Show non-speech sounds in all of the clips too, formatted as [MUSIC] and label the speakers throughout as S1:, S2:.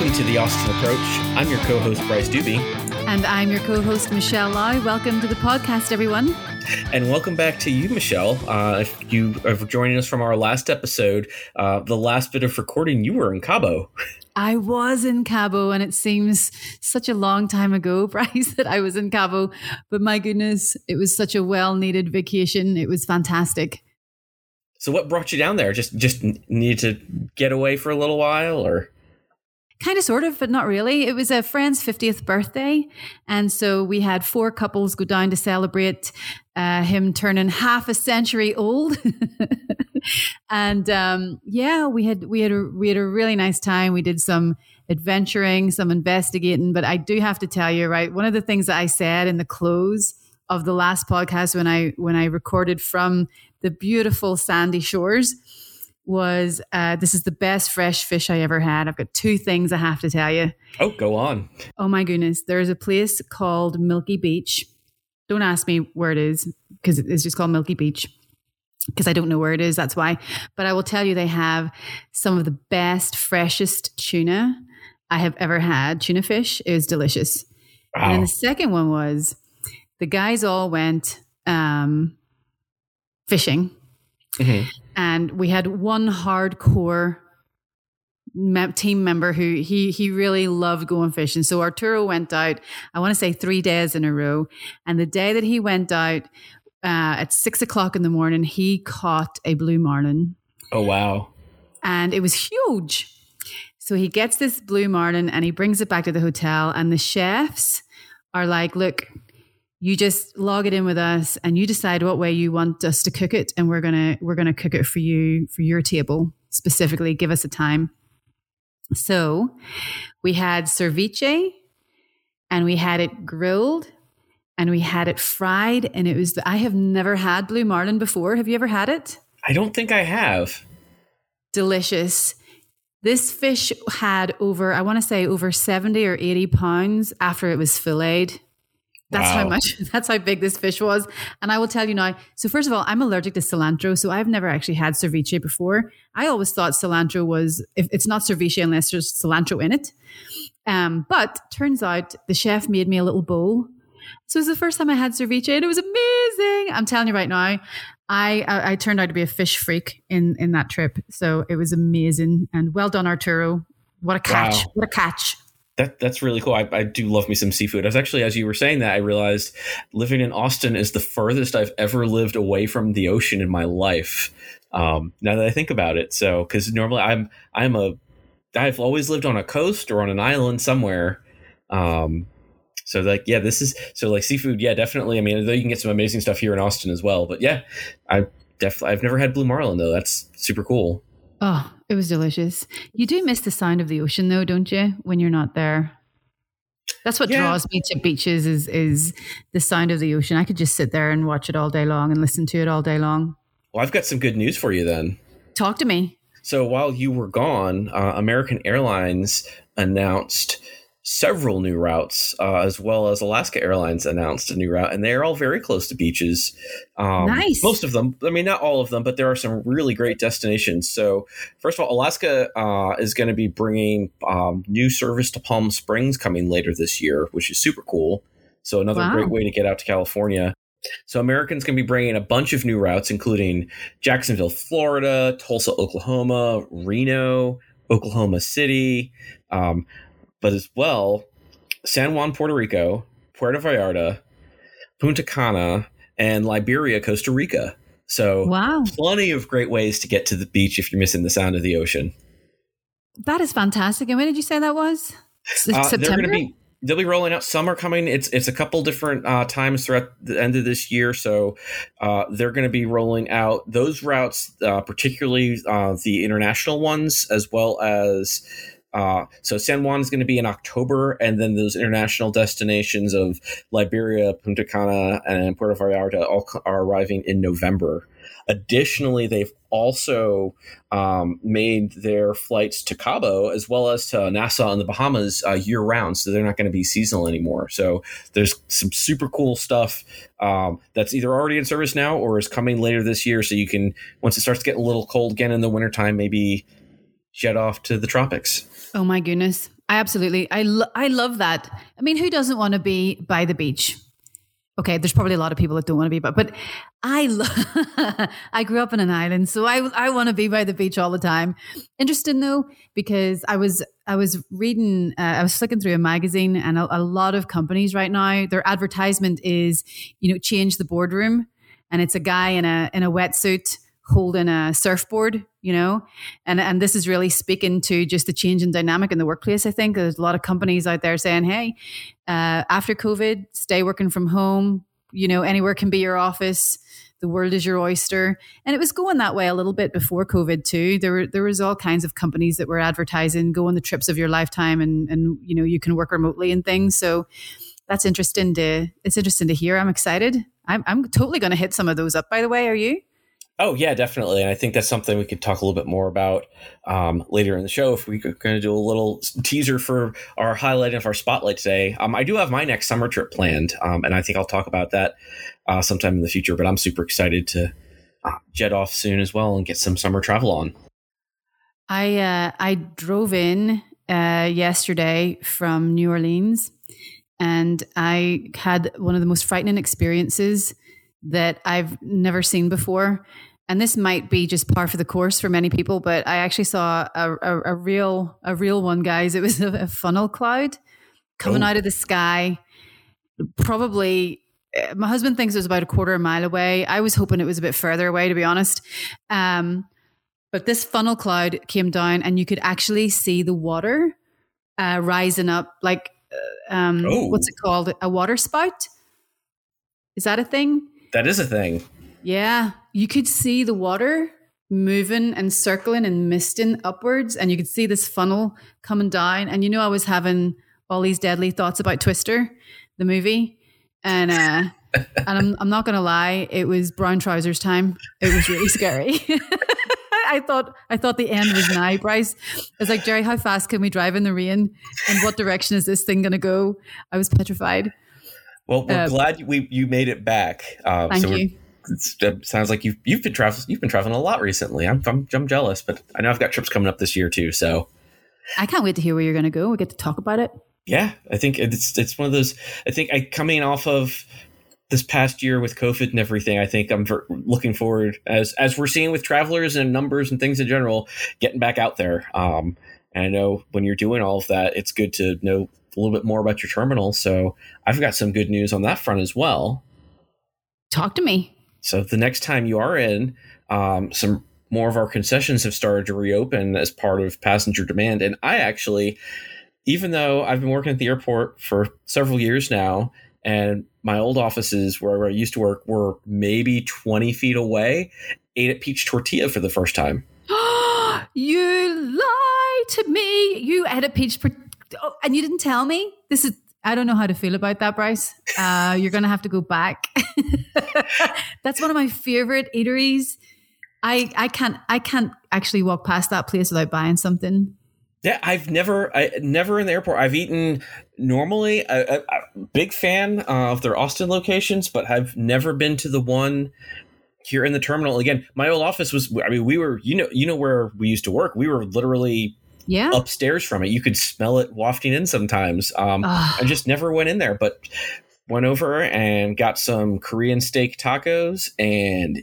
S1: Welcome to the Austin Approach. I'm your co host, Bryce Doobie.
S2: And I'm your co host, Michelle Lau. Welcome to the podcast, everyone.
S1: And welcome back to you, Michelle. Uh, if you are joining us from our last episode, uh, the last bit of recording, you were in Cabo.
S2: I was in Cabo, and it seems such a long time ago, [LAUGHS] Bryce, that I was in Cabo. But my goodness, it was such a well needed vacation. It was fantastic.
S1: So, what brought you down there? Just just need to get away for a little while, or?
S2: Kind of, sort of, but not really. It was a friend's 50th birthday. And so we had four couples go down to celebrate uh, him turning half a century old. [LAUGHS] and um, yeah, we had we had a we had a really nice time. We did some adventuring, some investigating. But I do have to tell you, right, one of the things that I said in the close of the last podcast when I when I recorded from the beautiful sandy shores was uh, this is the best fresh fish I ever had. I've got two things I have to tell you.
S1: Oh, go on.
S2: Oh my goodness. There's a place called Milky Beach. Don't ask me where it is because it's just called Milky Beach because I don't know where it is. That's why. But I will tell you, they have some of the best, freshest tuna I have ever had. Tuna fish is delicious. Wow. And the second one was the guys all went um, fishing. Mm-hmm. And we had one hardcore team member who he he really loved going fishing. So Arturo went out. I want to say three days in a row, and the day that he went out uh, at six o'clock in the morning, he caught a blue marlin.
S1: Oh wow!
S2: And it was huge. So he gets this blue marlin and he brings it back to the hotel, and the chefs are like, "Look, you just log it in with us and you decide what way you want us to cook it and we're going to we're to cook it for you for your table specifically give us a time. So we had ceviche and we had it grilled and we had it fried and it was i have never had blue marlin before. Have you ever had it?
S1: I don't think i have.
S2: Delicious. This fish had over i want to say over 70 or 80 pounds after it was filleted that's wow. how much, [LAUGHS] that's how big this fish was. And I will tell you now. So, first of all, I'm allergic to cilantro. So, I've never actually had ceviche before. I always thought cilantro was, if it's not ceviche unless there's cilantro in it. Um, but turns out the chef made me a little bowl. So, it was the first time I had ceviche and it was amazing. I'm telling you right now, I, I, I turned out to be a fish freak in, in that trip. So, it was amazing. And well done, Arturo. What a catch. Wow. What a catch
S1: that that's really cool. I, I, do love me some seafood. I was actually, as you were saying that, I realized living in Austin is the furthest I've ever lived away from the ocean in my life. Um, now that I think about it, so because normally I'm I'm a I've always lived on a coast or on an island somewhere. Um, so like yeah, this is so like seafood. Yeah, definitely. I mean, though you can get some amazing stuff here in Austin as well. But yeah, I definitely I've never had blue marlin though. That's super cool.
S2: Oh, it was delicious. You do miss the sound of the ocean though, don't you, when you're not there? That's what yeah. draws me to beaches is is the sound of the ocean. I could just sit there and watch it all day long and listen to it all day long.
S1: Well, I've got some good news for you then.
S2: Talk to me.
S1: So while you were gone, uh, American Airlines announced several new routes, uh, as well as Alaska Airlines announced a new route, and they are all very close to beaches.
S2: Um, nice.
S1: Most of them, I mean, not all of them, but there are some really great destinations. So, first of all, Alaska uh, is going to be bringing um, new service to Palm Springs coming later this year, which is super cool. So, another wow. great way to get out to California. So Americans can be bringing a bunch of new routes, including Jacksonville, Florida, Tulsa, Oklahoma, Reno, Oklahoma City. Um, but as well San Juan, Puerto Rico, Puerto Vallarta, Punta Cana, and Liberia, Costa Rica. So, wow. plenty of great ways to get to the beach if you're missing the sound of the ocean.
S2: That is fantastic. And when did you say that was?
S1: Uh, September. They're be, they'll be rolling out. Some are coming. It's it's a couple different uh, times throughout the end of this year. So uh, they're going to be rolling out those routes, uh, particularly uh, the international ones, as well as uh, so San Juan is going to be in October, and then those international destinations of Liberia, Punta Cana, and Puerto Vallarta all are arriving in November. Additionally, they've also um, made their flights to Cabo as well as to Nassau and the Bahamas uh, year round, so they're not going to be seasonal anymore. So there's some super cool stuff um, that's either already in service now or is coming later this year. So you can once it starts getting a little cold again in the wintertime, maybe jet off to the tropics.
S2: Oh my goodness. I absolutely. I lo- I love that. I mean, who doesn't want to be by the beach? Okay, there's probably a lot of people that don't want to be, but but I lo- [LAUGHS] I grew up in an island, so I I want to be by the beach all the time. Interesting though, because I was I was reading, uh, I was flicking through a magazine, and a, a lot of companies right now, their advertisement is, you know, change the boardroom, and it's a guy in a in a wetsuit holding a surfboard, you know, and and this is really speaking to just the change in dynamic in the workplace. I think there's a lot of companies out there saying, "Hey, uh, after COVID, stay working from home. You know, anywhere can be your office. The world is your oyster." And it was going that way a little bit before COVID too. There were there was all kinds of companies that were advertising, "Go on the trips of your lifetime," and and you know you can work remotely and things. So that's interesting to it's interesting to hear. I'm excited. I'm I'm totally going to hit some of those up. By the way, are you?
S1: Oh yeah, definitely. And I think that's something we could talk a little bit more about um, later in the show. If we could kind of do a little teaser for our highlight of our spotlight today. Um, I do have my next summer trip planned, um, and I think I'll talk about that uh, sometime in the future. But I'm super excited to uh, jet off soon as well and get some summer travel on.
S2: I uh, I drove in uh, yesterday from New Orleans, and I had one of the most frightening experiences that I've never seen before and this might be just par for the course for many people, but I actually saw a, a, a real a real one, guys. It was a, a funnel cloud coming oh. out of the sky. Probably, eh, my husband thinks it was about a quarter of a mile away. I was hoping it was a bit further away, to be honest. Um, but this funnel cloud came down, and you could actually see the water uh, rising up, like uh, um, oh. what's it called? A water spout. Is that a thing?
S1: That is a thing.
S2: Yeah, you could see the water moving and circling and misting upwards, and you could see this funnel coming down. And you know, I was having all these deadly thoughts about Twister, the movie, and uh, [LAUGHS] and I'm I'm not gonna lie, it was brown trousers time. It was really scary. [LAUGHS] I thought I thought the end was nigh, Bryce. I was like, Jerry, how fast can we drive in the rain? And what direction is this thing gonna go? I was petrified.
S1: Well, we're uh, glad we you made it back.
S2: Uh, thank so you
S1: it sounds like you've you've been traveling you've been traveling a lot recently. I'm, I'm I'm jealous, but I know I've got trips coming up this year too. So
S2: I can't wait to hear where you're going to go. We get to talk about it.
S1: Yeah, I think it's it's one of those. I think I coming off of this past year with COVID and everything. I think I'm looking forward as as we're seeing with travelers and numbers and things in general, getting back out there. Um, and I know when you're doing all of that, it's good to know a little bit more about your terminal. So I've got some good news on that front as well.
S2: Talk to me.
S1: So the next time you are in, um, some more of our concessions have started to reopen as part of passenger demand. And I actually, even though I've been working at the airport for several years now, and my old offices where I used to work were maybe 20 feet away, ate at Peach Tortilla for the first time. [GASPS]
S2: you lie to me. You ate at Peach, oh, and you didn't tell me. This is I don't know how to feel about that, Bryce. Uh, you're going to have to go back. [LAUGHS] That's one of my favorite eateries. I I can't I can't actually walk past that place without buying something.
S1: Yeah, I've never I never in the airport. I've eaten normally a, big fan of their Austin locations, but I've never been to the one here in the terminal. Again, my old office was I mean we were you know you know where we used to work. We were literally
S2: yeah.
S1: upstairs from it. You could smell it wafting in sometimes. Um, I just never went in there, but went over and got some Korean steak tacos, and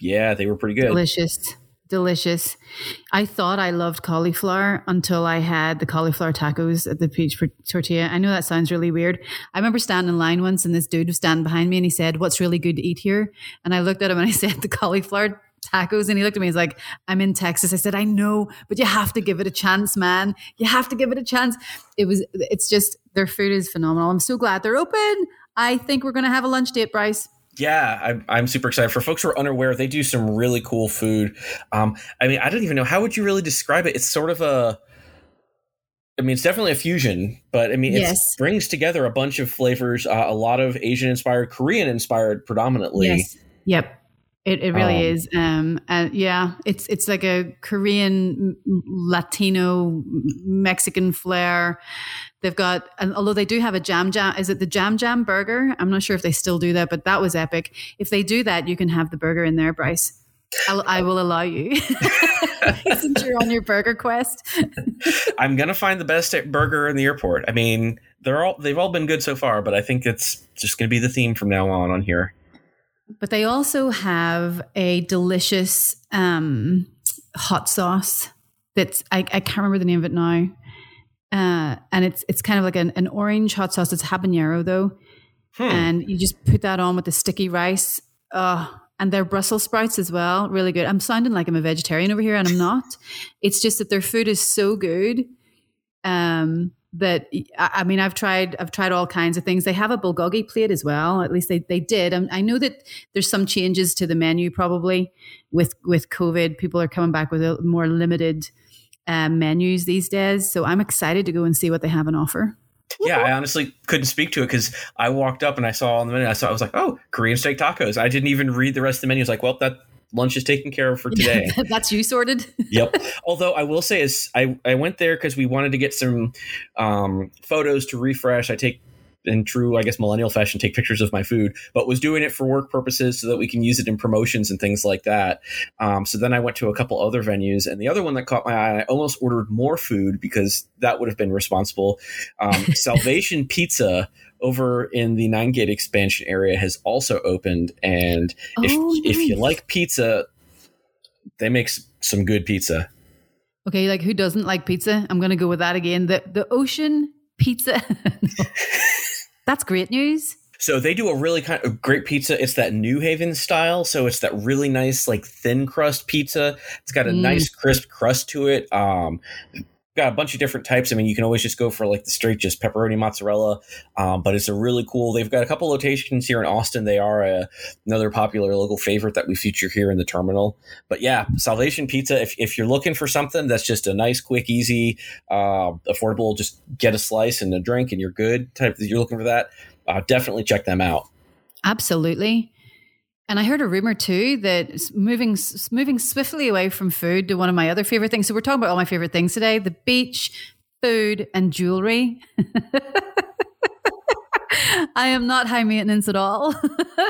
S1: yeah, they were pretty good.
S2: Delicious. Delicious. I thought I loved cauliflower until I had the cauliflower tacos at the peach tortilla. I know that sounds really weird. I remember standing in line once and this dude was standing behind me and he said, What's really good to eat here? And I looked at him and I [LAUGHS] said, The cauliflower tacos and he looked at me he's like i'm in texas i said i know but you have to give it a chance man you have to give it a chance it was it's just their food is phenomenal i'm so glad they're open i think we're going to have a lunch date bryce
S1: yeah, I'm, I'm super excited. For folks who are unaware, they do some really cool food. Um, I mean, I don't even know how would you really describe it. It's sort of a, I mean, it's definitely a fusion, but I mean, it yes. brings together a bunch of flavors, uh, a lot of Asian inspired, Korean inspired, predominantly.
S2: Yes. Yep. It, it really um, is. Um, and yeah, it's it's like a Korean, Latino, Mexican flair. They've got, and although they do have a jam jam, is it the jam jam burger? I'm not sure if they still do that, but that was epic. If they do that, you can have the burger in there, Bryce. I'll, I will allow you [LAUGHS] since you're on your burger quest. [LAUGHS]
S1: I'm gonna find the best burger in the airport. I mean, they're all they've all been good so far, but I think it's just gonna be the theme from now on on here.
S2: But they also have a delicious um, hot sauce that's I, I can't remember the name of it now. Uh, and it's it's kind of like an, an orange hot sauce. It's habanero though, hmm. and you just put that on with the sticky rice. Oh, and their Brussels sprouts as well, really good. I'm sounding like I'm a vegetarian over here, and I'm not. it's just that their food is so good. Um, that I mean, I've tried, I've tried all kinds of things. They have a bulgogi plate as well. At least they they did. Um, I know that there's some changes to the menu probably with with COVID. People are coming back with a more limited um, menus these days. So I'm excited to go and see what they have on offer.
S1: Yeah, I honestly couldn't speak to it because I walked up and I saw on the menu. I saw I was like, "Oh, Korean steak tacos." I didn't even read the rest of the menu. I was like, "Well, that lunch is taken care of for [LAUGHS] today."
S2: That's you sorted. [LAUGHS]
S1: yep. Although I will say, is I I went there because we wanted to get some um, photos to refresh. I take in true, I guess, millennial fashion, take pictures of my food, but was doing it for work purposes so that we can use it in promotions and things like that. Um, so then I went to a couple other venues, and the other one that caught my eye, I almost ordered more food because that would have been responsible. Um, [LAUGHS] Salvation Pizza over in the Nine Gate expansion area has also opened, and if oh, nice. if you like pizza, they make some good pizza.
S2: Okay, like who doesn't like pizza? I'm going to go with that again. The the ocean pizza. [LAUGHS] That's great news.
S1: So they do a really kind of great pizza. It's that New Haven style. So it's that really nice, like thin crust pizza. It's got a mm. nice crisp crust to it. Um, got a bunch of different types. I mean, you can always just go for like the straight, just pepperoni mozzarella. Um, but it's a really cool. They've got a couple locations here in Austin. They are a, another popular local favorite that we feature here in the terminal. But yeah, Salvation Pizza. If if you're looking for something that's just a nice, quick, easy, uh, affordable, just get a slice and a drink and you're good. Type you're looking for that. Uh, definitely check them out.
S2: Absolutely. And I heard a rumor too that moving moving swiftly away from food to one of my other favorite things. So we're talking about all my favorite things today: the beach, food, and jewelry. [LAUGHS] I am not high maintenance at all.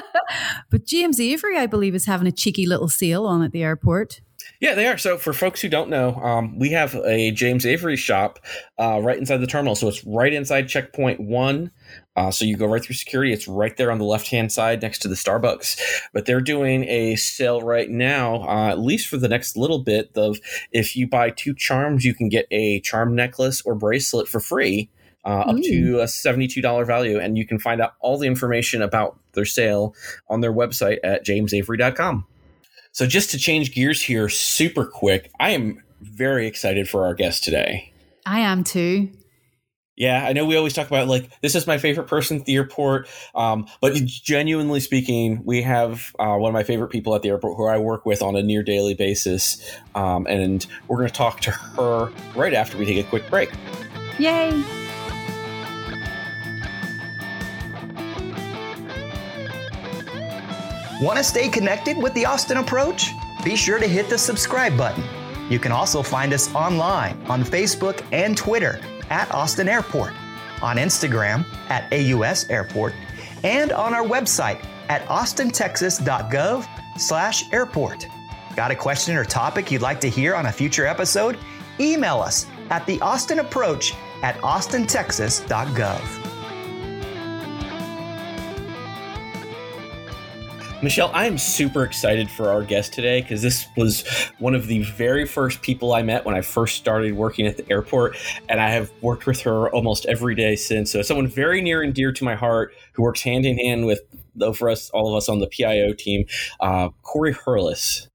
S2: [LAUGHS] but James Avery, I believe, is having a cheeky little sale on at the airport.
S1: Yeah, they are. So, for folks who don't know, um, we have a James Avery shop uh, right inside the terminal. So, it's right inside checkpoint one. Uh, so, you go right through security. It's right there on the left hand side next to the Starbucks. But they're doing a sale right now, uh, at least for the next little bit, of if you buy two charms, you can get a charm necklace or bracelet for free. Uh, up to a $72 value. And you can find out all the information about their sale on their website at jamesavery.com. So, just to change gears here super quick, I am very excited for our guest today.
S2: I am too.
S1: Yeah, I know we always talk about like this is my favorite person at the airport, um, but genuinely speaking, we have uh, one of my favorite people at the airport who I work with on a near daily basis, um, and we're going to talk to her right after we take a quick break.
S2: Yay!
S3: Want to stay connected with the Austin Approach? Be sure to hit the subscribe button. You can also find us online on Facebook and Twitter at Austin Airport, on Instagram at AUS Airport, and on our website at austintexas.gov slash airport. Got a question or topic you'd like to hear on a future episode? Email us at the Austin Approach at austintexas.gov.
S1: Michelle, I'm super excited for our guest today because this was one of the very first people I met when I first started working at the airport, and I have worked with her almost every day since. So, someone very near and dear to my heart who works hand in hand with, though, for us, all of us on the PIO team, uh, Cory Hurless.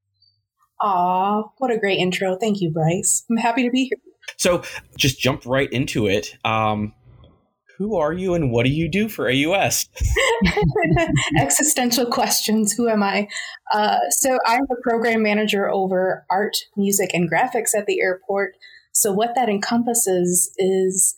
S4: Aw, what a great intro. Thank you, Bryce. I'm happy to be here.
S1: So, just jump right into it. Um, who are you and what do you do for AUS? [LAUGHS]
S4: Existential questions. Who am I? Uh, so I'm the program manager over art, music, and graphics at the airport. So what that encompasses is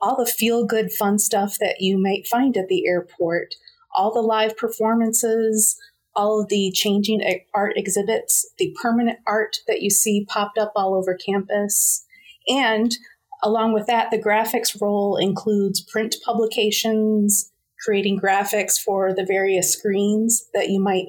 S4: all the feel good, fun stuff that you might find at the airport, all the live performances, all of the changing art exhibits, the permanent art that you see popped up all over campus, and Along with that, the graphics role includes print publications, creating graphics for the various screens that you might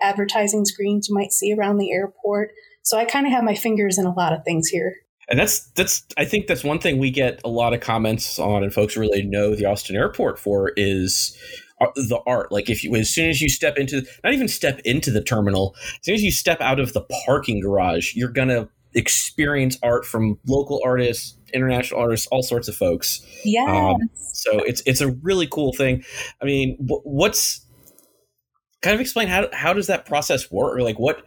S4: advertising screens you might see around the airport. So I kind of have my fingers in a lot of things here.
S1: And that's that's I think that's one thing we get a lot of comments on, and folks really know the Austin Airport for is uh, the art. Like if you, as soon as you step into, not even step into the terminal, as soon as you step out of the parking garage, you're gonna experience art from local artists, international artists, all sorts of folks.
S4: Yeah. Um,
S1: so it's it's a really cool thing. I mean, what's kind of explain how how does that process work? Or like what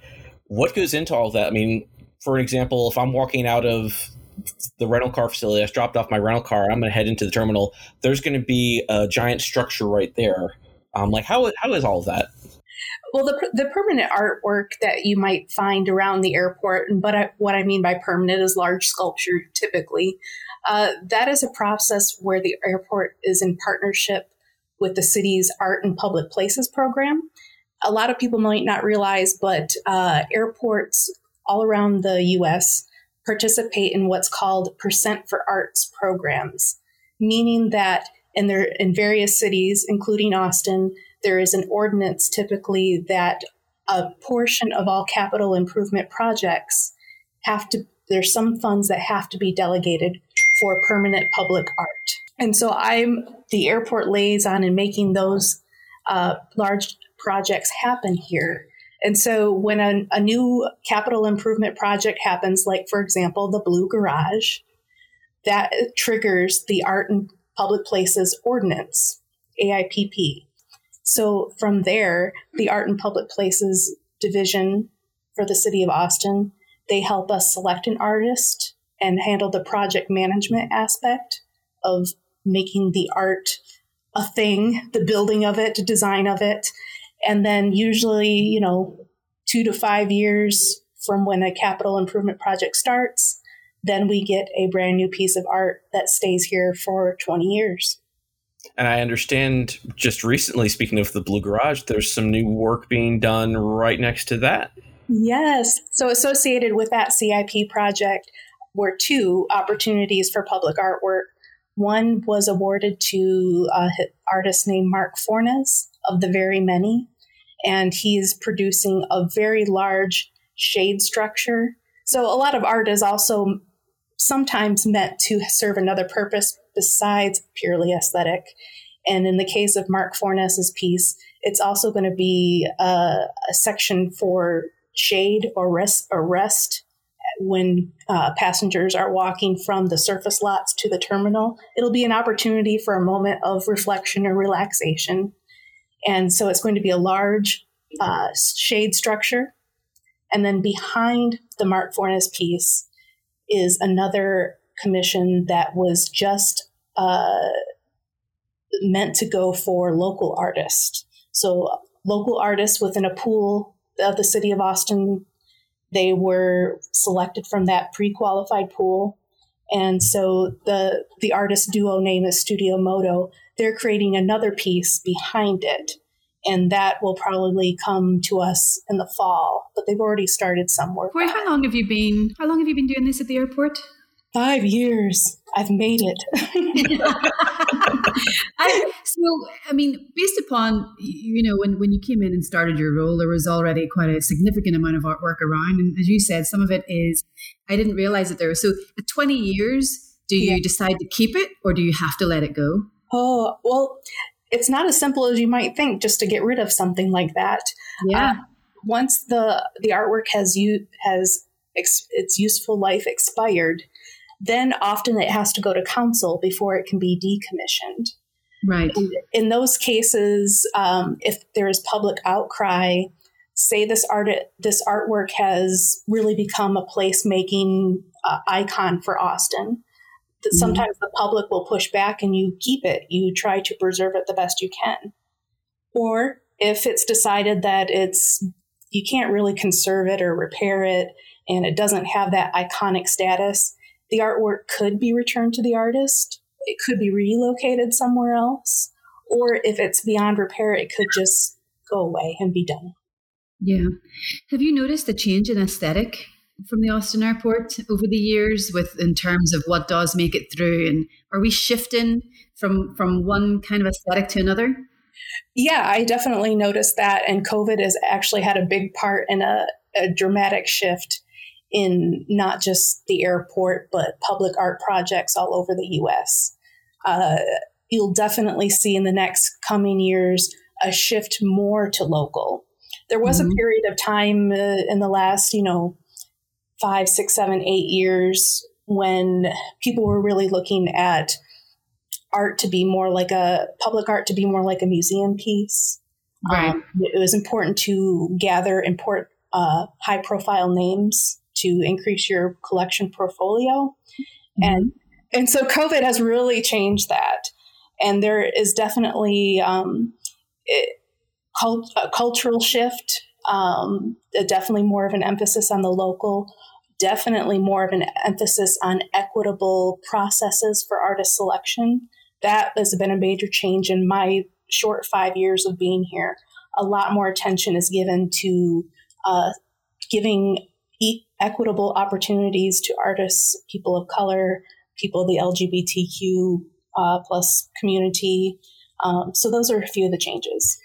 S1: what goes into all that? I mean, for example, if I'm walking out of the rental car facility, I dropped off my rental car. I'm going to head into the terminal. There's going to be a giant structure right there. Um, like how how is all of that?
S4: Well, the, the permanent artwork that you might find around the airport, but I, what I mean by permanent is large sculpture typically. Uh, that is a process where the airport is in partnership with the city's art and public places program. A lot of people might not realize, but uh, airports all around the US participate in what's called Percent for Arts programs, meaning that in, their, in various cities, including Austin, there is an ordinance typically that a portion of all capital improvement projects have to there's some funds that have to be delegated for permanent public art. And so i'm the airport liaison in making those uh, large projects happen here. And so when a, a new capital improvement project happens like for example the blue garage that triggers the art and public places ordinance aipp so from there, the Art and Public Places division for the city of Austin, they help us select an artist and handle the project management aspect of making the art a thing, the building of it, the design of it. And then usually, you know, two to five years from when a capital improvement project starts, then we get a brand new piece of art that stays here for 20 years.
S1: And I understand just recently, speaking of the Blue Garage, there's some new work being done right next to that.
S4: Yes. So, associated with that CIP project were two opportunities for public artwork. One was awarded to an artist named Marc Fornes of The Very Many, and he is producing a very large shade structure. So, a lot of art is also sometimes meant to serve another purpose besides purely aesthetic. And in the case of Marc Fornes's piece, it's also going to be a, a, section for shade or rest, or rest when uh, passengers are walking from the surface lots to the terminal. It'll be an opportunity for a moment of reflection or relaxation. And so it's going to be a large uh, shade structure. And then behind the Marc Fornes piece is another commission that was just uh, meant to go for local artists. So, local artists within a pool of the city of Austin, they were selected from that pre qualified pool. And so the, the artist duo name is Studio Moto. They're creating another piece behind it. And that will probably come to us in the fall, but they've already started some work.
S2: Wait, how long have you been? How long have you been doing this at the airport?
S4: Five years. I've made it. [LAUGHS]
S2: I, so, I mean, based upon, you know, when, when you came in and started your role, there was already quite a significant amount of artwork around. And as you said, some of it is, I didn't realize that there was. So, at 20 years, do you yeah. decide to keep it or do you have to let it go?
S4: Oh, well, it's not as simple as you might think just to get rid of something like that.
S2: Yeah. Uh,
S4: once the the artwork has you has ex, its useful life expired, then often it has to go to council before it can be decommissioned.
S2: Right.
S4: And in those cases, um, if there is public outcry, say this art this artwork has really become a placemaking uh, icon for Austin. That mm-hmm. sometimes the public will push back and you keep it. You try to preserve it the best you can. Or if it's decided that it's you can't really conserve it or repair it and it doesn't have that iconic status, the artwork could be returned to the artist, it could be relocated somewhere else, or if it's beyond repair, it could just go away and be done.
S2: Yeah. Have you noticed a change in aesthetic from the Austin airport over the years with in terms of what does make it through and are we shifting from from one kind of aesthetic to another?
S4: Yeah, I definitely noticed that. And COVID has actually had a big part in a, a dramatic shift in not just the airport, but public art projects all over the US. Uh, you'll definitely see in the next coming years a shift more to local. There was mm-hmm. a period of time uh, in the last, you know, five, six, seven, eight years when people were really looking at art to be more like a public art to be more like a museum piece. Right. Um, it was important to gather important uh, high profile names to increase your collection portfolio. Mm-hmm. And and so COVID has really changed that. And there is definitely um, it, cult, a cultural shift, um, definitely more of an emphasis on the local, definitely more of an emphasis on equitable processes for artist selection. That has been a major change in my short five years of being here. A lot more attention is given to uh, giving equitable opportunities to artists, people of color, people of the LGBTQ uh, plus community. Um, so those are a few of the changes.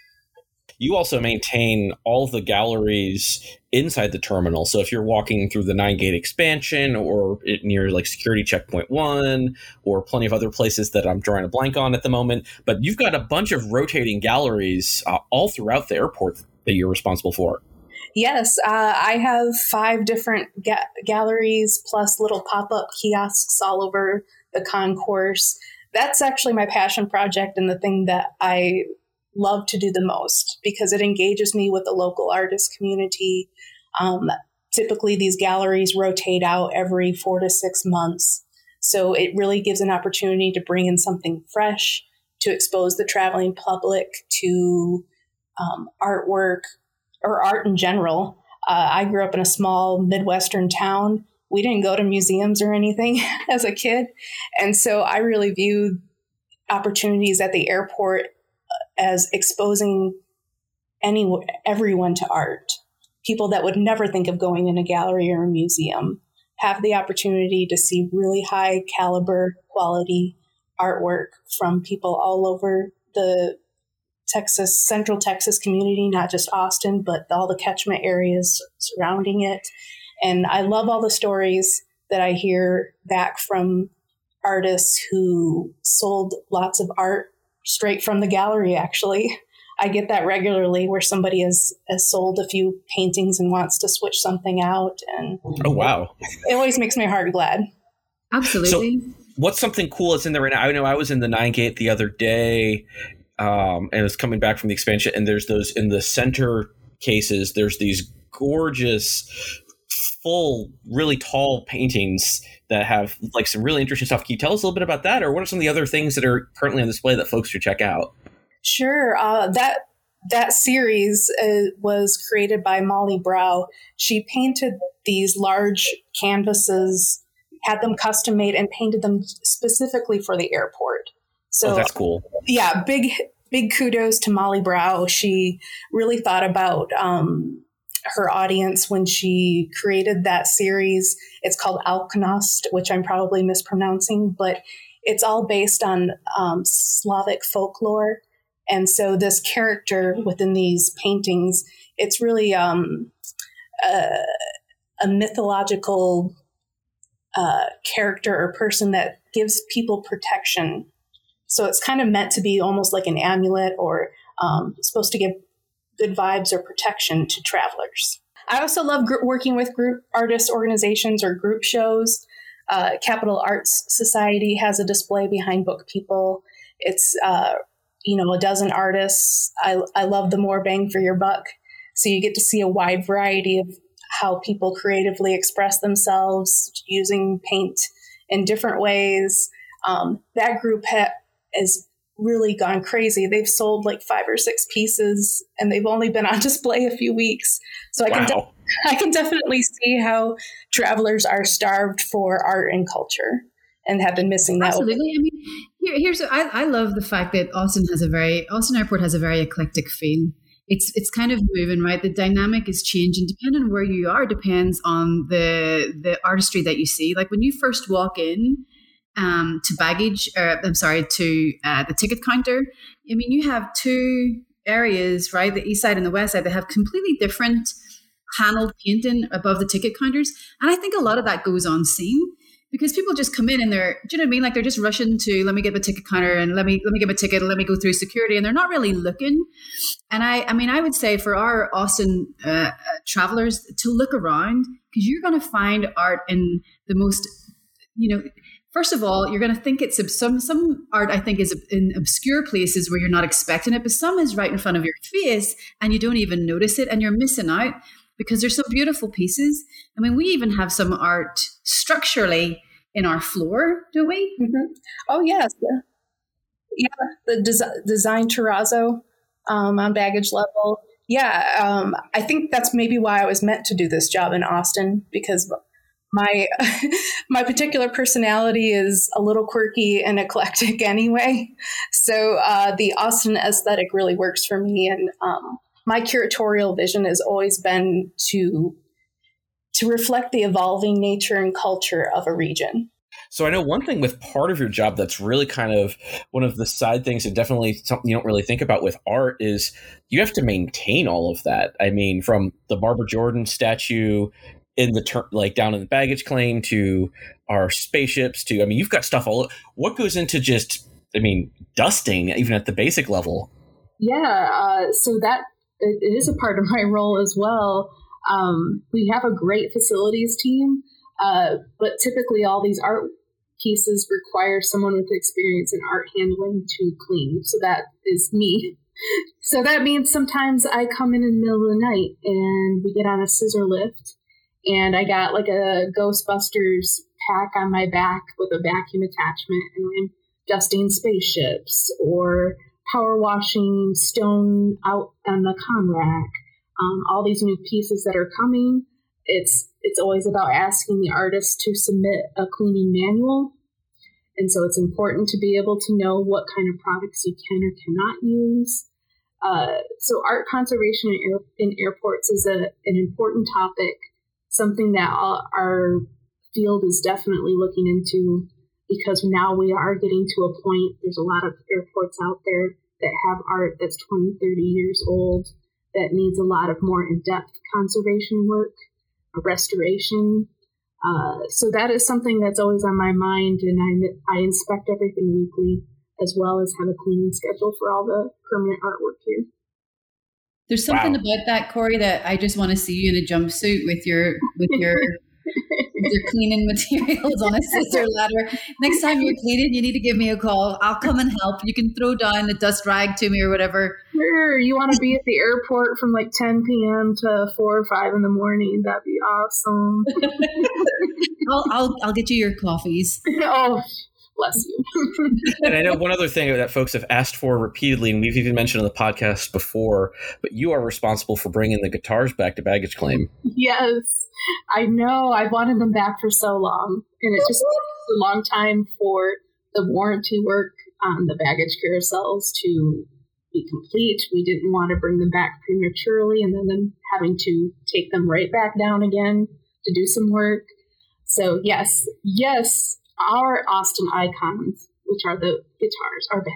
S1: You also maintain all the galleries inside the terminal. So if you're walking through the nine gate expansion or near like security checkpoint one or plenty of other places that I'm drawing a blank on at the moment, but you've got a bunch of rotating galleries uh, all throughout the airport that you're responsible for.
S4: Yes, uh, I have five different ga- galleries plus little pop up kiosks all over the concourse. That's actually my passion project and the thing that I love to do the most because it engages me with the local artist community. Um, typically, these galleries rotate out every four to six months. So it really gives an opportunity to bring in something fresh, to expose the traveling public to um, artwork or art in general. Uh, I grew up in a small Midwestern town. We didn't go to museums or anything [LAUGHS] as a kid. And so I really view opportunities at the airport as exposing any everyone to art. People that would never think of going in a gallery or a museum have the opportunity to see really high caliber quality artwork from people all over the Texas, Central Texas community, not just Austin, but all the catchment areas surrounding it. And I love all the stories that I hear back from artists who sold lots of art straight from the gallery, actually. I get that regularly where somebody has, has sold a few paintings and wants to switch something out. And
S1: oh, wow.
S4: It always makes my heart glad.
S2: Absolutely.
S1: So, what's something cool that's in there right now? I know I was in the Nine Gate the other day um, and it's coming back from the expansion, and there's those in the center cases, there's these gorgeous full, really tall paintings that have like some really interesting stuff. Can you tell us a little bit about that, or what are some of the other things that are currently on display that folks should check out?
S4: Sure. Uh, that that series uh, was created by Molly Brow. She painted these large canvases, had them custom made, and painted them specifically for the airport.
S1: So oh, that's cool.
S4: Yeah, big big kudos to Molly Brow. She really thought about um, her audience when she created that series. It's called Alkonost, which I'm probably mispronouncing, but it's all based on um, Slavic folklore. And so this character within these paintings, it's really um, a, a, mythological uh, character or person that gives people protection. So it's kind of meant to be almost like an amulet or um, supposed to give good vibes or protection to travelers. I also love gr- working with group artist organizations or group shows. Uh, Capital Arts Society has a display behind Book People. It's uh, you know a dozen artists. I, I love the more bang for your buck. So you get to see a wide variety of how people creatively express themselves using paint in different ways. Um, that group ha- is really gone crazy. They've sold like five or six pieces and they've only been [LAUGHS] on display a few weeks. So I wow. can [LAUGHS] de- I can definitely see how travelers are starved for art and culture and have been missing that.
S2: Absolutely. I mean, here, here's I, I love the fact that Austin has a very Austin Airport has a very eclectic feel. It's it's kind of moving, right? The dynamic is changing. Depending on where you are, depends on the the artistry that you see. Like when you first walk in, um, to baggage, or I'm sorry, to uh, the ticket counter. I mean, you have two areas, right? The east side and the west side, they have completely different paneled painting above the ticket counters. And I think a lot of that goes unseen because people just come in and they're, do you know what I mean? Like they're just rushing to let me get the ticket counter and let me let me get my ticket and let me go through security, and they're not really looking. And I, I mean, I would say for our Austin uh, travelers to look around because you're going to find art in the most, you know. First of all, you're going to think it's some some art. I think is in obscure places where you're not expecting it, but some is right in front of your face and you don't even notice it, and you're missing out because there's some beautiful pieces. I mean, we even have some art structurally in our floor, do we?
S4: Mm-hmm. Oh, yes. Yeah, the des- design terrazzo um, on baggage level. Yeah, um, I think that's maybe why I was meant to do this job in Austin because my [LAUGHS] my particular personality is a little quirky and eclectic [LAUGHS] anyway. So uh, the Austin aesthetic really works for me, and um, my curatorial vision has always been to to reflect the evolving nature and culture of a region.
S1: So I know one thing with part of your job that's really kind of one of the side things and definitely something you don't really think about with art is you have to maintain all of that. I mean, from the Barbara Jordan statue in the ter- like down in the baggage claim to our spaceships to I mean, you've got stuff all. What goes into just I mean, dusting even at the basic level?
S4: Yeah, uh, so that it, it is a part of my role as well. Um, we have a great facilities team, uh, but typically all these art pieces require someone with experience in art handling to clean. So that is me. [LAUGHS] So that means sometimes I come in in the middle of the night and we get on a scissor lift and I got like a Ghostbusters pack on my back with a vacuum attachment and I'm dusting spaceships or power washing stone out on the ConRAC. Um, all these new pieces that are coming. It's it's always about asking the artist to submit a cleaning manual, and so it's important to be able to know what kind of products you can or cannot use. Uh, so art conservation in, air, in, airports is a, an important topic, something that our field is definitely looking into because now we are getting to a point, there's a lot of airports out there that have art that's 20, 30 years old that needs a lot of more in depth conservation work, restoration. Uh, so that is something that's always on my mind, and I, I inspect everything weekly as well as have a cleaning schedule for all the permanent artwork here.
S2: There's something wow. about that, Cory, that I just want to see you in a jumpsuit with your with your [LAUGHS] you're cleaning materials on a scissor ladder. Next time you're cleaning, you need to give me a call. I'll come and help. You can throw down the dust rag to me or whatever.
S4: Sure. You want to be at the airport from like 10 p.m. to 4 or 5 in the morning. That'd be awesome. [LAUGHS]
S2: I'll, I'll, I'll get you your coffees. [LAUGHS]
S4: oh, bless you. [LAUGHS]
S1: and I know one other thing that folks have asked for repeatedly, and we've even mentioned on the podcast before, but you are responsible for bringing the guitars back to Baggage Claim.
S4: Yes. I know. I've wanted them back for so long, and it just took a long time for the warranty work on the baggage carousels to be complete. We didn't want to bring them back prematurely and then them having to take them right back down again to do some work. So yes, yes, our Austin icons, which are the guitars, are back.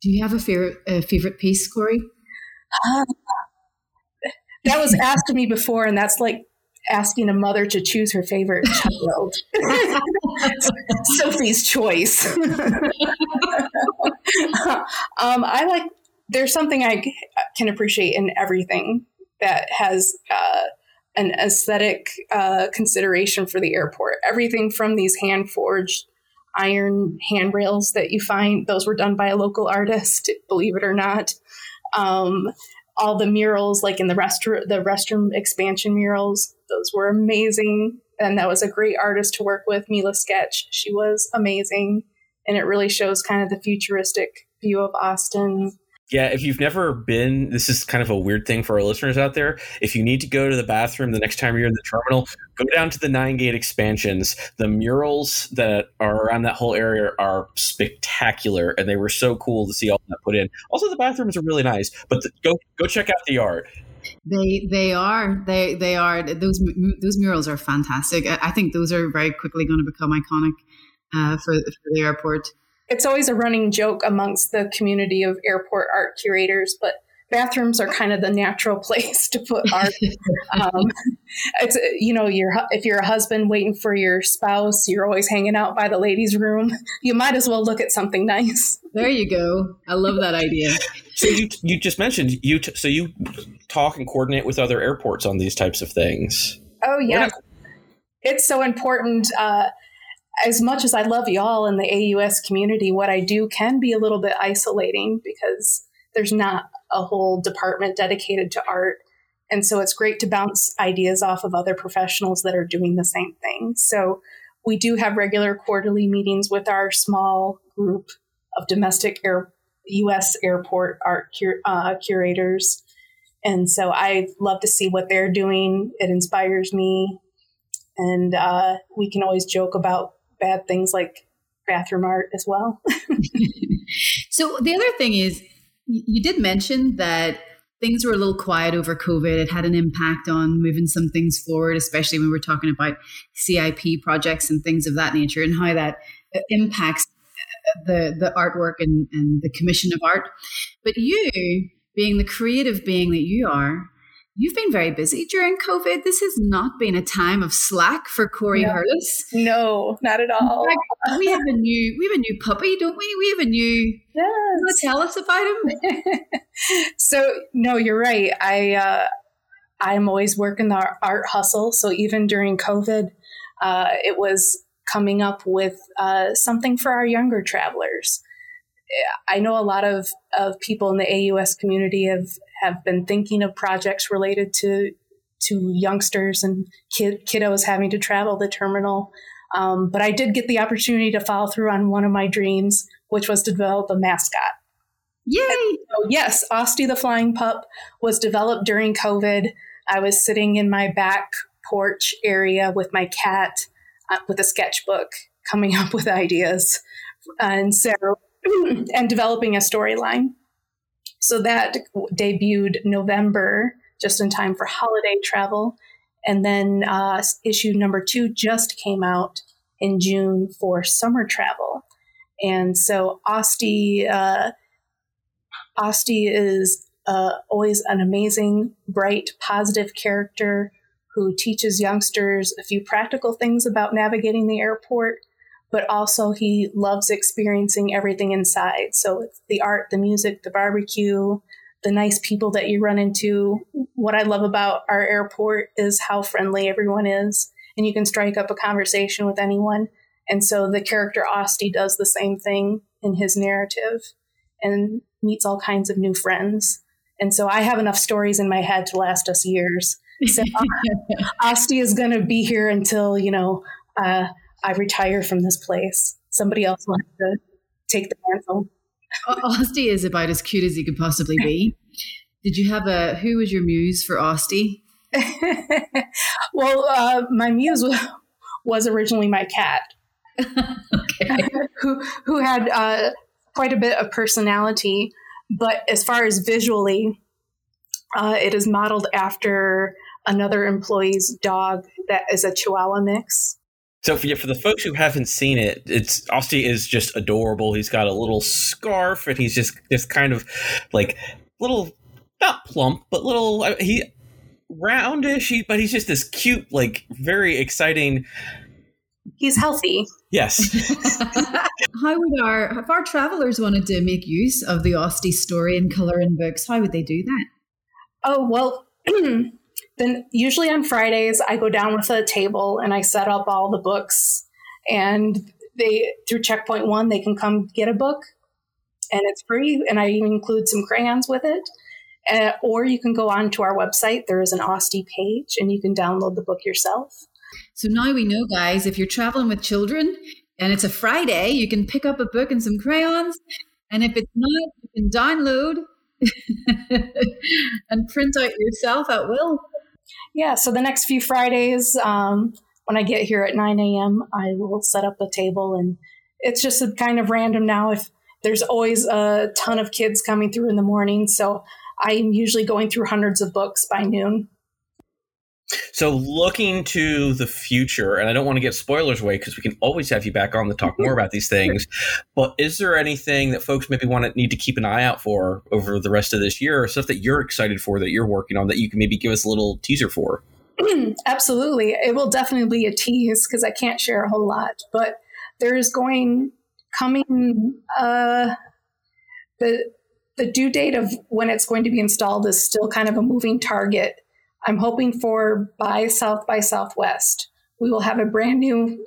S2: Do you have a favorite a favorite piece, Cory? Uh, [LAUGHS]
S4: that was asked to me before, and that's like asking a mother to choose her favorite [LAUGHS] child. [LAUGHS] Sophie's choice. um, I like, there's something I can appreciate in everything that has uh, an aesthetic uh, consideration for the airport. Everything from these hand forged iron handrails that you find, those were done by a local artist, believe it or not. Um, all the murals, like in the restroom, the restroom expansion murals, those were amazing. And that was a great artist to work with, Mila Sketch. She was amazing. And it really shows kind of the futuristic view of Austin.
S1: Yeah, if you've never been, this is kind of a weird thing for our listeners out there. If you need to go to the bathroom the next time you're in the terminal, go down to the nine gate expansions. The murals that are around that whole area are spectacular, and they were so cool to see all that put in. Also, the bathrooms are really nice, but the, go go check out the art.
S2: They they are they they are those those murals are fantastic. I think those are very quickly going to become iconic. uh, for, for the airport.
S4: It's always a running joke amongst the community of airport art curators, but bathrooms are kind of the natural [LAUGHS] place to put art. [LAUGHS] um, it's you know, you're if you're a husband waiting for your spouse, you're always hanging out by the ladies' room. [LAUGHS] You might as well look at something nice.
S2: There you go. I love that idea.
S1: So you you just mentioned you t- so you talk and coordinate with other airports on these types of things.
S4: Oh yeah, it's so important. Uh, as much as I love y'all in the AUS community, what I do can be a little bit isolating because there's not a whole department dedicated to art. And so it's great to bounce ideas off of other professionals that are doing the same thing. So we do have regular quarterly meetings with our small group of domestic air, U.S. airport art cur, uh, curators. And so I love to see what they're doing. It inspires me. And uh, we can always joke about bad things like bathroom art as well. [LAUGHS]
S2: so the other thing is, you did mention that things were a little quiet over COVID. It had an impact on moving some things forward, especially when we're talking about CIP projects and things of that nature, and how that uh, impacts uh, the the artwork and, and the commission of art. But you, being the creative being that you are, You've been very busy during COVID. This has not been a time of slack for Cory
S4: no.
S2: Hurless.
S4: No, not at all.
S2: Fact, [LAUGHS] we have a new we have a new puppy, don't we? We have a new
S4: yes.
S2: Tell us about him? [LAUGHS]
S4: so no, you're right. I uh, I'm always working the art hustle. So even during COVID, uh, it was coming up with uh, something for our younger travelers. I know a lot of, of people in the AUS community have, have been thinking of projects related to to youngsters and kid, kiddos having to travel the terminal. Um, but I did get the opportunity to follow through on one of my dreams, which was to develop a mascot.
S2: Yay!
S4: So, yes, Osty the Flying Pup was developed during COVID. I was sitting in my back porch area with my cat uh, with a sketchbook, coming [LAUGHS] up with ideas. And so [CLEARS THROAT] and developing a storyline. So that debuted November, just in time for holiday travel. And then uh, issue number two just came out in June for summer travel. And so Osty, uh, Osty is uh, always an amazing, bright, positive character who teaches youngsters a few practical things about navigating the airport but also he loves experiencing everything inside. So it's the art, the music, the barbecue, the nice people that you run into. What I love about our airport is how friendly everyone is, and you can strike up a conversation with anyone. And so the character Osty does the same thing in his narrative and meets all kinds of new friends. And so I have enough stories in my head to last us years. So [LAUGHS] Osty is going to be here until, you know, uh, I retire from this place. Somebody else will have to take the mantle.
S2: Osty is about as cute as he could possibly be. Did you have a who was your muse for Osty? [LAUGHS]
S4: well, uh, my muse was, was, originally my cat, [LAUGHS]
S2: okay. [LAUGHS]
S4: who who had uh, quite a bit of personality. But as far as visually, uh, it is modeled after another employee's dog that is a Chihuahua mix.
S1: So for, for the folks who haven't seen it, it's Osty is just adorable. He's got a little scarf, and he's just just kind of like little, not plump, but little. Uh, he roundish, he, but he's just this cute, like very exciting.
S4: He's healthy.
S1: Yes. [LAUGHS]
S2: how would our if our travelers wanted to make use of the Osty story in color in books? How would they do that?
S4: Oh well. [CLEARS THROAT] Then usually on Fridays, I go down with a table and I set up all the books. And they through checkpoint one, they can come get a book, and it's free. And I include some crayons with it. Uh, or you can go on to our website. There is an Osty page, and you can download the book yourself.
S2: So now we know, guys, if you're traveling with children and it's a Friday, you can pick up a book and some crayons. And if it's not, you can download [LAUGHS] and print out yourself at will.
S4: Yeah, so the next few Fridays, um, when I get here at 9 a.m., I will set up a table. And it's just kind of random now. If there's always a ton of kids coming through in the morning. So I'm usually going through hundreds of books by noon.
S1: So, looking to the future, and I don't want to get spoilers away because we can always have you back on to talk more about these things. But is there anything that folks maybe want to need to keep an eye out for over the rest of this year, or stuff that you're excited for that you're working on that you can maybe give us a little teaser for? [CLEARS THROAT]
S4: Absolutely, it will definitely be a tease because I can't share a whole lot. But there is going coming uh, the the due date of when it's going to be installed is still kind of a moving target I'm hoping for by South by Southwest. We will have a brand new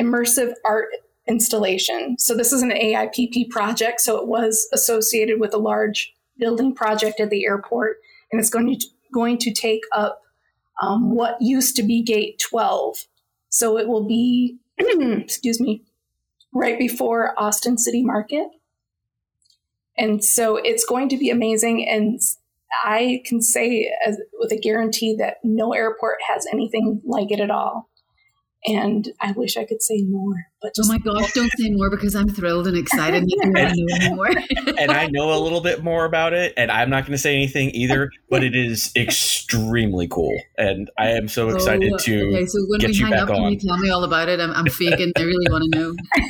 S4: immersive art installation. So this is an AIPP project. So it was associated with a large building project at the airport, and it's going to going to take up um, what used to be Gate 12. So it will be, [CLEARS THROAT] excuse me, right before Austin City Market. And so it's going to be amazing. And I can say as, with a guarantee that no airport has anything like it at all. And I wish I could say more, but
S2: oh my gosh, don't say more because I'm thrilled and excited and,
S1: know [LAUGHS] more. and I know a little bit more about it, and I'm not going to say anything either. But it is extremely cool, and I am so excited oh, to okay, so when get we you hang back up, on.
S2: Can you tell me all about it? I'm, I'm faking. I really want to know. [LAUGHS] [LAUGHS]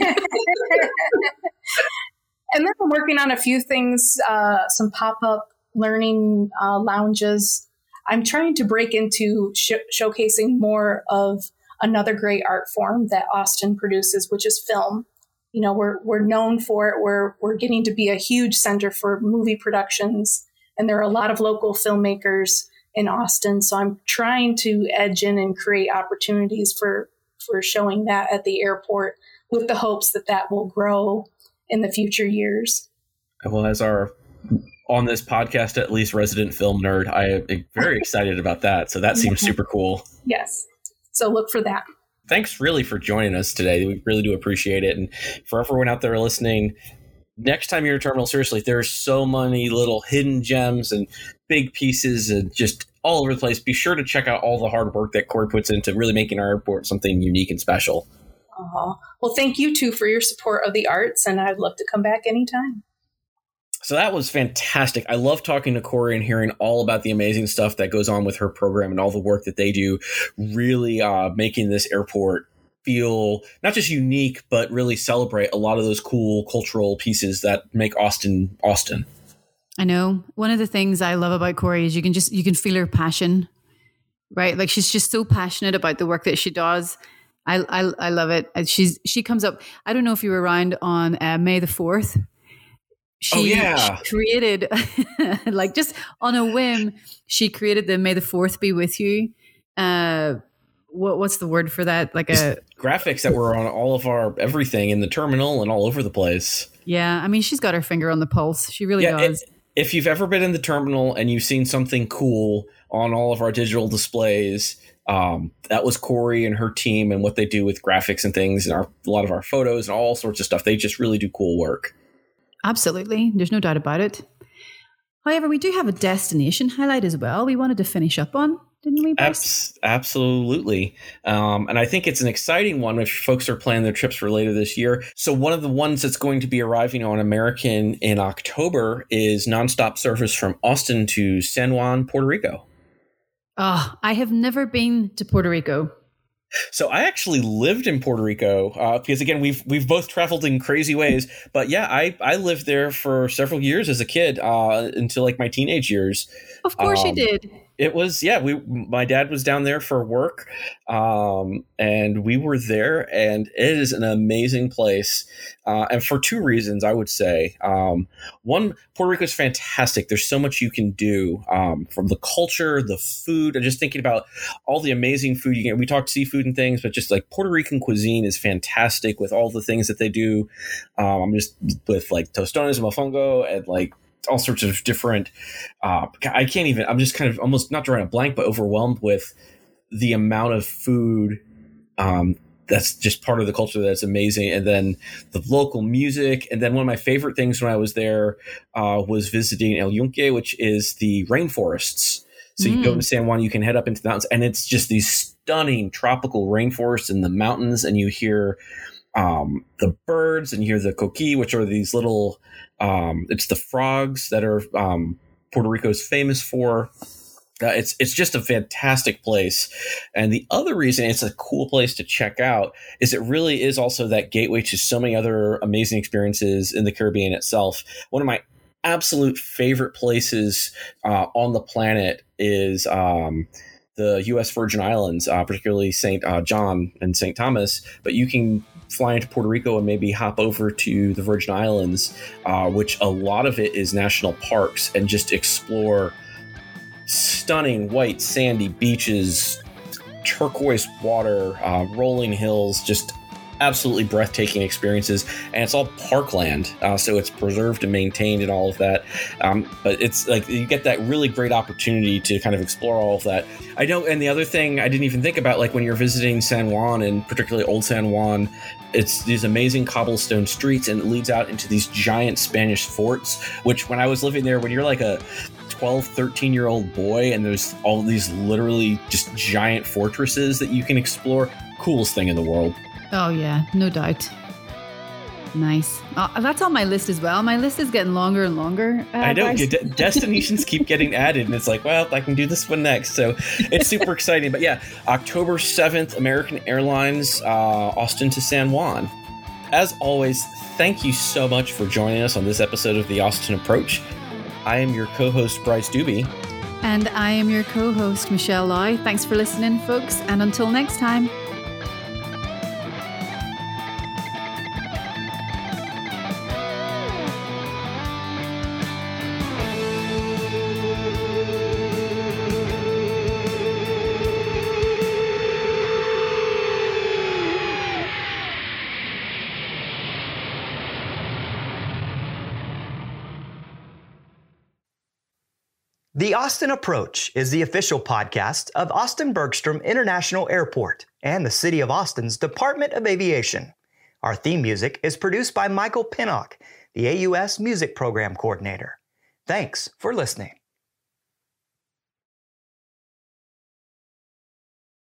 S4: and then I'm working on a few things, uh, some pop up learning uh, lounges. I'm trying to break into sh- showcasing more of another great art form that Austin produces, which is film. You know, we're we're known for it. We're we're getting to be a huge center for movie productions, and there are a lot of local filmmakers in Austin. So I'm trying to edge in and create opportunities for for showing that at the airport, with the hopes that that will grow in the future years.
S1: Well, as our on this podcast, at least resident film nerd. I am very [LAUGHS] excited about that. So that seems super cool.
S4: Yes. So look for that.
S1: Thanks really for joining us today. We really do appreciate it. And for everyone out there listening, next time you're at terminal, seriously, there's so many little hidden gems and big pieces and just all over the place. Be sure to check out all the hard work that Cory puts into really making our airport something unique and special.
S4: Uh-huh. Well, thank you too for your support of the arts, and I'd love to come back anytime.
S1: So that was fantastic. I love talking to Cory and hearing all about the amazing stuff that goes on with her program and all the work that they do, really uh, making this airport feel not just unique, but really celebrate a lot of those cool cultural pieces that make Austin Austin.
S2: I know. One of the things I love about Cory is you can just you can feel her passion, right? Like she's just so passionate about the work that she does. I I, I love it. She's she comes up. I don't know if you were around on uh, May the fourth she, oh, yeah. she created [LAUGHS] like just on a whim she created the may the fourth be with you uh what what's the word for that like just a
S1: graphics that were on all of our everything in the terminal and all over the place
S2: yeah i mean she's got her finger on the pulse she really yeah, does
S1: it, if you've ever been in the terminal and you've seen something cool on all of our digital displays um, that was Cory and her team and what they do with graphics and things and our, a lot of our photos and all sorts of stuff. They just really do cool work.
S2: Absolutely. There's no doubt about it. However, we do have a destination highlight as well. We wanted to finish up on, didn't we?
S1: Abs- absolutely. Um, and I think it's an exciting one if folks are planning their trips for later this year. So, one of the ones that's going to be arriving on American in October is nonstop service from Austin to San Juan, Puerto Rico.
S2: Oh, I have never been to Puerto Rico.
S1: So I actually lived in Puerto Rico uh, because again we've we've both traveled in crazy ways. But yeah, I I lived there for several years as a kid uh, until like my teenage years.
S2: Of course um, you did
S1: it was yeah we my dad was down there for work um, and we were there and it is an amazing place uh, and for two reasons i would say. Um, one puerto rico is fantastic. There's so much you can do um, from the culture the food and just thinking about all the amazing food you get. We talked seafood and things but just like puerto rican cuisine is fantastic with all the things that they do. Um, i'm just with like tostones and mofongo and like all sorts of different. Uh, I can't even. I'm just kind of almost not drawing a blank, but overwhelmed with the amount of food um, that's just part of the culture that's amazing. And then the local music. And then one of my favorite things when I was there uh, was visiting El Yunque, which is the rainforests. So mm. you go to mm. San Juan, you can head up into the mountains, and it's just these stunning tropical rainforests in the mountains, and you hear um, the birds and you hear the coqui, which are these little um, it's the frogs that are um, Puerto Rico's famous for. Uh, it's it's just a fantastic place, and the other reason it's a cool place to check out is it really is also that gateway to so many other amazing experiences in the Caribbean itself. One of my absolute favorite places uh, on the planet is um, the U.S. Virgin Islands, uh, particularly St. Uh, John and St. Thomas. But you can fly into Puerto Rico and maybe hop over to the Virgin Islands, uh, which a lot of it is national parks, and just explore stunning white sandy beaches, turquoise water, uh, rolling hills, just absolutely breathtaking experiences and it's all parkland uh, so it's preserved and maintained and all of that. Um, but it's like you get that really great opportunity to kind of explore all of that. I know and the other thing i didn't even think about like when you're visiting san juan and particularly old san juan it's these amazing cobblestone streets and it leads out into these giant spanish forts which when i was living there when you're like a 12 13 year old boy and there's all these literally just giant fortresses that you can explore coolest thing in the world
S2: Oh, yeah, no doubt. Nice. Uh, that's on my list as well. My list is getting longer and longer.
S1: Uh, I know. De- [LAUGHS] destinations keep getting added, and it's like, well, I can do this one next. So it's super exciting. But yeah, October 7th, American Airlines, uh, Austin to San Juan. As always, thank you so much for joining us on this episode of the Austin Approach. I am your co host, Bryce Doobie.
S2: And I am your co host, Michelle Lau. Thanks for listening, folks. And until next time.
S3: Austin Approach is the official podcast of Austin Bergstrom International Airport and the City of Austin's Department of Aviation. Our theme music is produced by Michael Pinnock, the AUS Music Program Coordinator. Thanks for listening.